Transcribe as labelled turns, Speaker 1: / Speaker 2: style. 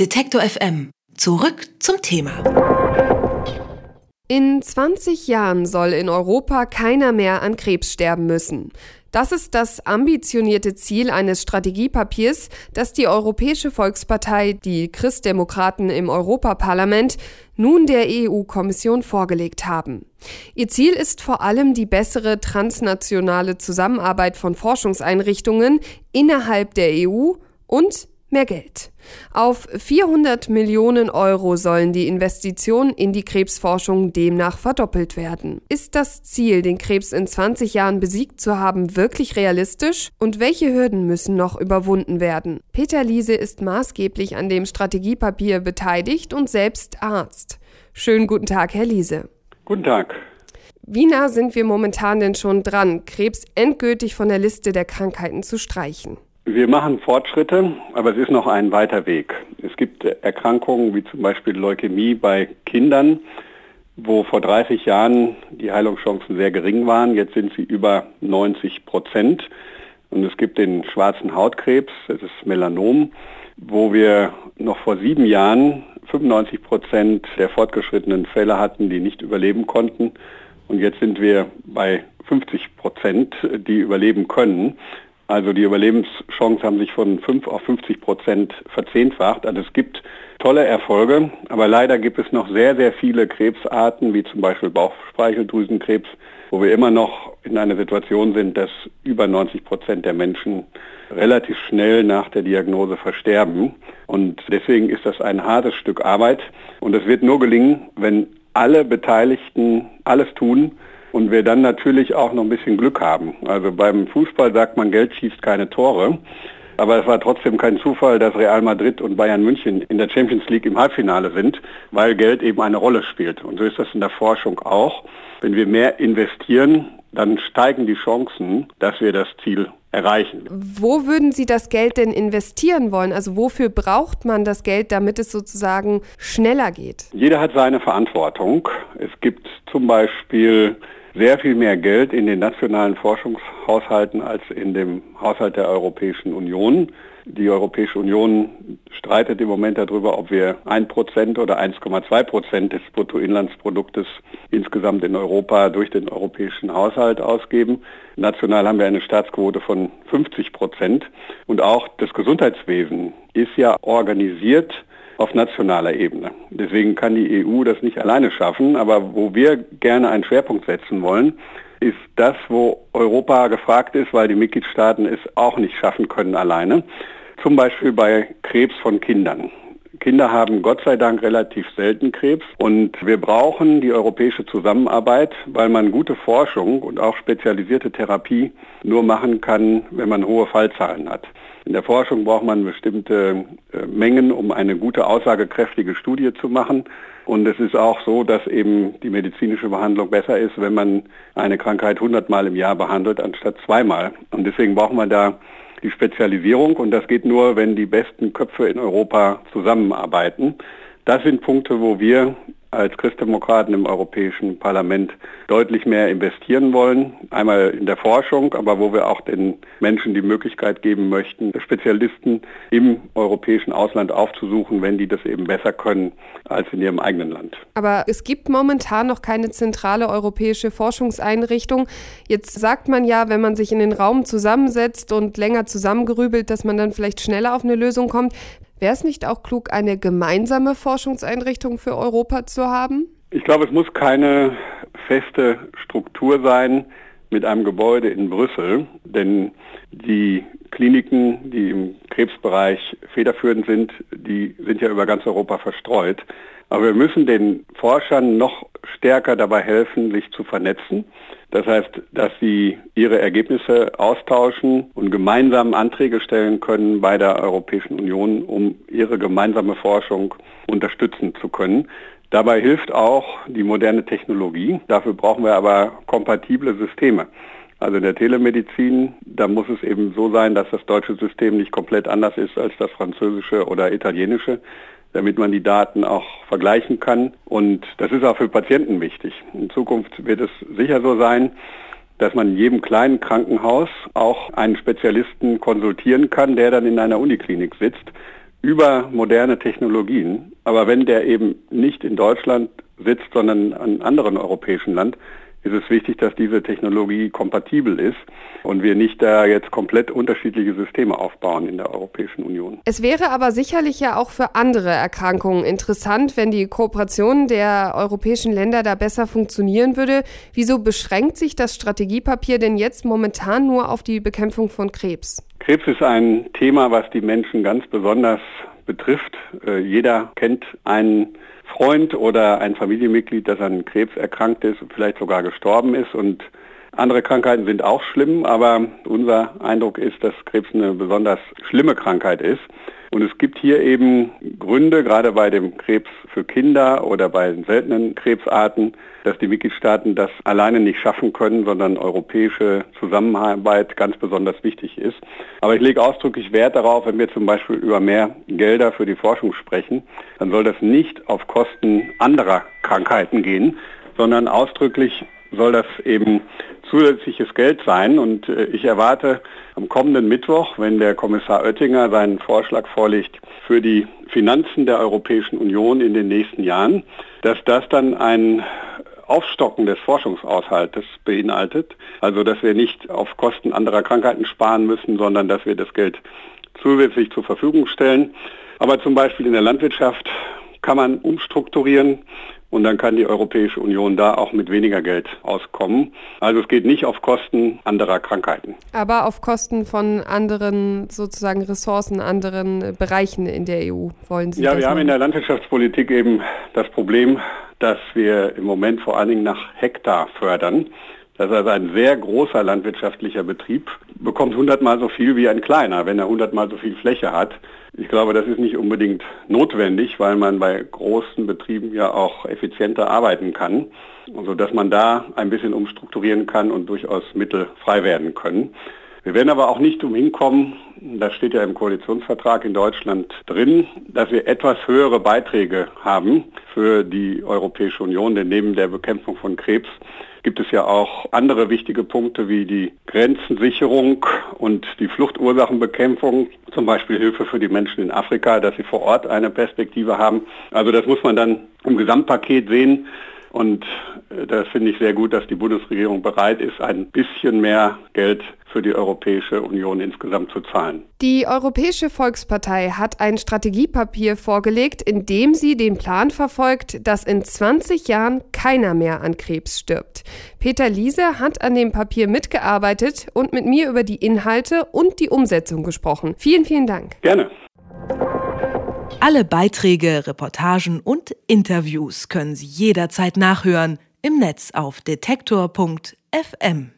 Speaker 1: Detektor FM. Zurück zum Thema.
Speaker 2: In 20 Jahren soll in Europa keiner mehr an Krebs sterben müssen. Das ist das ambitionierte Ziel eines Strategiepapiers, das die Europäische Volkspartei, die Christdemokraten im Europaparlament, nun der EU-Kommission vorgelegt haben. Ihr Ziel ist vor allem die bessere transnationale Zusammenarbeit von Forschungseinrichtungen innerhalb der EU und mehr Geld. Auf 400 Millionen Euro sollen die Investitionen in die Krebsforschung demnach verdoppelt werden. Ist das Ziel, den Krebs in 20 Jahren besiegt zu haben, wirklich realistisch? Und welche Hürden müssen noch überwunden werden? Peter Liese ist maßgeblich an dem Strategiepapier beteiligt und selbst Arzt. Schönen guten Tag, Herr Liese.
Speaker 3: Guten Tag.
Speaker 2: Wie nah sind wir momentan denn schon dran, Krebs endgültig von der Liste der Krankheiten zu streichen?
Speaker 3: Wir machen Fortschritte, aber es ist noch ein weiter Weg. Es gibt Erkrankungen wie zum Beispiel Leukämie bei Kindern, wo vor 30 Jahren die Heilungschancen sehr gering waren. Jetzt sind sie über 90 Prozent. Und es gibt den schwarzen Hautkrebs, das ist Melanom, wo wir noch vor sieben Jahren 95 Prozent der fortgeschrittenen Fälle hatten, die nicht überleben konnten. Und jetzt sind wir bei 50 Prozent, die überleben können. Also die Überlebenschancen haben sich von 5 auf 50 Prozent verzehnfacht. Also es gibt tolle Erfolge, aber leider gibt es noch sehr, sehr viele Krebsarten, wie zum Beispiel Bauchspeicheldrüsenkrebs, wo wir immer noch in einer Situation sind, dass über 90 Prozent der Menschen relativ schnell nach der Diagnose versterben. Und deswegen ist das ein hartes Stück Arbeit. Und es wird nur gelingen, wenn alle Beteiligten alles tun, und wir dann natürlich auch noch ein bisschen Glück haben. Also beim Fußball sagt man, Geld schießt keine Tore. Aber es war trotzdem kein Zufall, dass Real Madrid und Bayern München in der Champions League im Halbfinale sind, weil Geld eben eine Rolle spielt. Und so ist das in der Forschung auch. Wenn wir mehr investieren, dann steigen die Chancen, dass wir das Ziel erreichen.
Speaker 2: Wo würden Sie das Geld denn investieren wollen? Also wofür braucht man das Geld, damit es sozusagen schneller geht?
Speaker 3: Jeder hat seine Verantwortung. Es gibt zum Beispiel sehr viel mehr Geld in den nationalen Forschungshaushalten als in dem Haushalt der Europäischen Union. Die Europäische Union streitet im Moment darüber, ob wir 1% oder 1,2 Prozent des Bruttoinlandsproduktes insgesamt in Europa durch den europäischen Haushalt ausgeben. National haben wir eine Staatsquote von 50 Prozent. Und auch das Gesundheitswesen ist ja organisiert auf nationaler Ebene. Deswegen kann die EU das nicht alleine schaffen, aber wo wir gerne einen Schwerpunkt setzen wollen, ist das, wo Europa gefragt ist, weil die Mitgliedstaaten es auch nicht schaffen können alleine. Zum Beispiel bei Krebs von Kindern. Kinder haben Gott sei Dank relativ selten Krebs und wir brauchen die europäische Zusammenarbeit, weil man gute Forschung und auch spezialisierte Therapie nur machen kann, wenn man hohe Fallzahlen hat. In der Forschung braucht man bestimmte äh, Mengen, um eine gute, aussagekräftige Studie zu machen. Und es ist auch so, dass eben die medizinische Behandlung besser ist, wenn man eine Krankheit hundertmal im Jahr behandelt, anstatt zweimal. Und deswegen braucht man da die Spezialisierung und das geht nur, wenn die besten Köpfe in Europa zusammenarbeiten. Das sind Punkte, wo wir als Christdemokraten im Europäischen Parlament deutlich mehr investieren wollen. Einmal in der Forschung, aber wo wir auch den Menschen die Möglichkeit geben möchten, Spezialisten im europäischen Ausland aufzusuchen, wenn die das eben besser können als in ihrem eigenen Land.
Speaker 2: Aber es gibt momentan noch keine zentrale europäische Forschungseinrichtung. Jetzt sagt man ja, wenn man sich in den Raum zusammensetzt und länger zusammengerübelt, dass man dann vielleicht schneller auf eine Lösung kommt. Wäre es nicht auch klug, eine gemeinsame Forschungseinrichtung für Europa zu haben?
Speaker 3: Ich glaube, es muss keine feste Struktur sein mit einem Gebäude in Brüssel, denn die Kliniken, die im Krebsbereich federführend sind, die sind ja über ganz Europa verstreut. Aber wir müssen den Forschern noch stärker dabei helfen, sich zu vernetzen. Das heißt, dass sie ihre Ergebnisse austauschen und gemeinsam Anträge stellen können bei der Europäischen Union, um ihre gemeinsame Forschung unterstützen zu können. Dabei hilft auch die moderne Technologie. Dafür brauchen wir aber kompatible Systeme. Also in der Telemedizin, da muss es eben so sein, dass das deutsche System nicht komplett anders ist als das französische oder italienische, damit man die Daten auch vergleichen kann. Und das ist auch für Patienten wichtig. In Zukunft wird es sicher so sein, dass man in jedem kleinen Krankenhaus auch einen Spezialisten konsultieren kann, der dann in einer Uniklinik sitzt. über moderne Technologien. Aber wenn der eben nicht in Deutschland sitzt, sondern an einem anderen europäischen Land, ist es wichtig, dass diese Technologie kompatibel ist und wir nicht da jetzt komplett unterschiedliche Systeme aufbauen in der Europäischen Union.
Speaker 2: Es wäre aber sicherlich ja auch für andere Erkrankungen interessant, wenn die Kooperation der europäischen Länder da besser funktionieren würde. Wieso beschränkt sich das Strategiepapier denn jetzt momentan nur auf die Bekämpfung von Krebs?
Speaker 3: Krebs ist ein Thema, was die Menschen ganz besonders betrifft. Äh, jeder kennt einen Freund oder ein Familienmitglied, das an Krebs erkrankt ist vielleicht sogar gestorben ist. Und andere Krankheiten sind auch schlimm, aber unser Eindruck ist, dass Krebs eine besonders schlimme Krankheit ist. Und es gibt hier eben Gründe, gerade bei dem Krebs für Kinder oder bei seltenen Krebsarten, dass die Mitgliedstaaten das alleine nicht schaffen können, sondern europäische Zusammenarbeit ganz besonders wichtig ist. Aber ich lege ausdrücklich Wert darauf, wenn wir zum Beispiel über mehr Gelder für die Forschung sprechen, dann soll das nicht auf Kosten anderer Krankheiten gehen, sondern ausdrücklich soll das eben zusätzliches Geld sein. Und äh, ich erwarte am kommenden Mittwoch, wenn der Kommissar Oettinger seinen Vorschlag vorlegt für die Finanzen der Europäischen Union in den nächsten Jahren, dass das dann ein Aufstocken des Forschungshaushaltes beinhaltet. Also dass wir nicht auf Kosten anderer Krankheiten sparen müssen, sondern dass wir das Geld zusätzlich zur Verfügung stellen. Aber zum Beispiel in der Landwirtschaft kann man umstrukturieren. Und dann kann die Europäische Union da auch mit weniger Geld auskommen. Also es geht nicht auf Kosten anderer Krankheiten.
Speaker 2: Aber auf Kosten von anderen sozusagen Ressourcen, anderen Bereichen in der EU wollen Sie?
Speaker 3: Ja, wir haben in der Landwirtschaftspolitik eben das Problem, dass wir im Moment vor allen Dingen nach Hektar fördern. Das ist also ein sehr großer landwirtschaftlicher Betrieb, bekommt hundertmal so viel wie ein kleiner, wenn er hundertmal so viel Fläche hat. Ich glaube, das ist nicht unbedingt notwendig, weil man bei großen Betrieben ja auch effizienter arbeiten kann, also dass man da ein bisschen umstrukturieren kann und durchaus Mittel frei werden können. Wir werden aber auch nicht umhin kommen, das steht ja im Koalitionsvertrag in Deutschland drin, dass wir etwas höhere Beiträge haben für die Europäische Union, denn neben der Bekämpfung von Krebs gibt es ja auch andere wichtige Punkte wie die Grenzensicherung und die Fluchtursachenbekämpfung, zum Beispiel Hilfe für die Menschen in Afrika, dass sie vor Ort eine Perspektive haben. Also das muss man dann im Gesamtpaket sehen. Und äh, da finde ich sehr gut, dass die Bundesregierung bereit ist, ein bisschen mehr Geld für die Europäische Union insgesamt zu zahlen.
Speaker 2: Die Europäische Volkspartei hat ein Strategiepapier vorgelegt, in dem sie den Plan verfolgt, dass in 20 Jahren keiner mehr an Krebs stirbt. Peter Liese hat an dem Papier mitgearbeitet und mit mir über die Inhalte und die Umsetzung gesprochen. Vielen, vielen Dank.
Speaker 3: Gerne.
Speaker 1: Alle Beiträge, Reportagen und Interviews können Sie jederzeit nachhören im Netz auf detektor.fm.